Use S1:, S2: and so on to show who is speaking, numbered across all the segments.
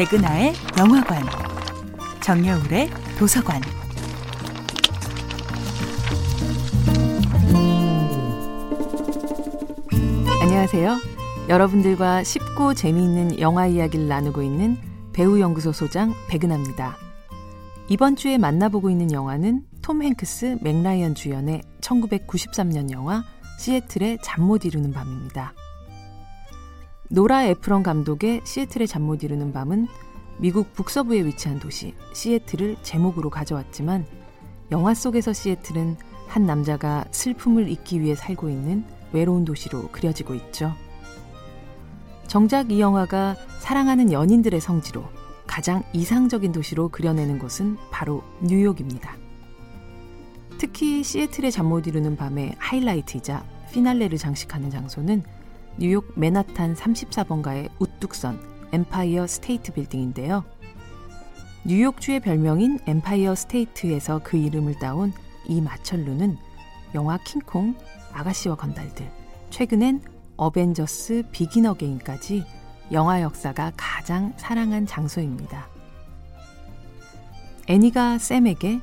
S1: 백은하의 영화관, 정여울의 도서관. 안녕하세요. 여러분들과 쉽고 재미있는 영화 이야기를 나누고 있는 배우연구소 소장 백은하입니다. 이번 주에 만나보고 있는 영화는 톰 행크스, 맥라이언 주연의 1993년 영화 시애틀의 잠 못 이루는 밤입니다. 노라 에프런 감독의 시애틀의 잠 못 이루는 밤은 미국 북서부에 위치한 도시 시애틀을 제목으로 가져왔지만 영화 속에서 시애틀은 한 남자가 슬픔을 잊기 위해 살고 있는 외로운 도시로 그려지고 있죠. 정작 이 영화가 사랑하는 연인들의 성지로 가장 이상적인 도시로 그려내는 곳은 바로 뉴욕입니다. 특히 시애틀의 잠 못 이루는 밤의 하이라이트이자 피날레를 장식하는 장소는 뉴욕 맨하탄 34번가의 우뚝선 엠파이어 스테이트 빌딩인데요. 뉴욕주의 별명인 엠파이어 스테이트에서 그 이름을 따온 이 마천루는 영화 킹콩, 아가씨와 건달들, 최근엔 어벤져스 비긴 어게인까지 영화 역사가 가장 사랑한 장소입니다. 애니가 샘에게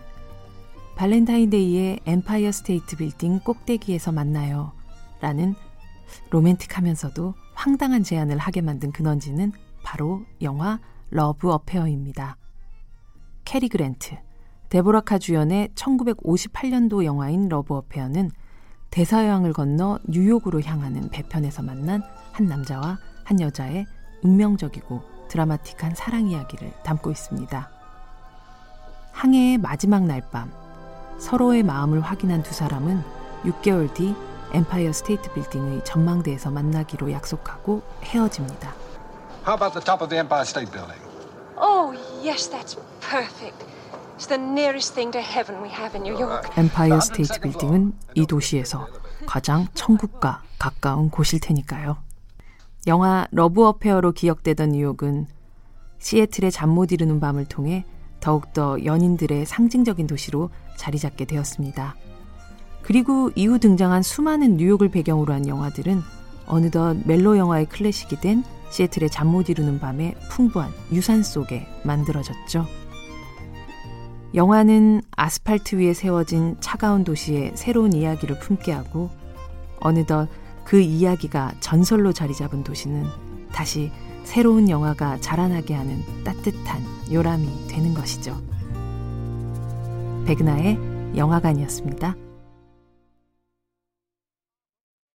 S1: 발렌타인데이에 엠파이어 스테이트 빌딩 꼭대기에서 만나요. 라는 로맨틱하면서도 황당한 제안을 하게 만든 근원지는 바로 영화 러브 어페어입니다. 캐리 그랜트, 데보라 카 주연의 1958년도 영화인 러브 어페어는 대서양을 건너 뉴욕으로 향하는 배편에서 만난 한 남자와 한 여자의 운명적이고 드라마틱한 사랑 이야기를 담고 있습니다. 항해의 마지막 날 밤, 서로의 마음을 확인한 두 사람은 6개월 뒤 엠파이어 스테이트 빌딩의 전망대에서 만나기로 약속하고 헤어집니다.
S2: How about the top of the Empire State Building?
S3: Oh, yes, that's perfect. It's the nearest thing to heaven we have in New York.
S1: 엠파이어 스테이트 빌딩은 이 도시에서 가장 천국과 가까운 곳일 테니까요. 영화 러브 어페어로 기억되던 뉴욕은 시애틀의 잠 못 이루는 밤을 통해 더욱더 연인들의 상징적인 도시로 자리 잡게 되었습니다. 그리고 이후 등장한 수많은 뉴욕을 배경으로 한 영화들은 어느덧 멜로 영화의 클래식이 된 시애틀의 잠 못 이루는 밤의 풍부한 유산 속에 만들어졌죠. 영화는 아스팔트 위에 세워진 차가운 도시의 새로운 이야기를 품게 하고 어느덧 그 이야기가 전설로 자리 잡은 도시는 다시 새로운 영화가 자라나게 하는 따뜻한 요람이 되는 것이죠. 백나의 영화관이었습니다.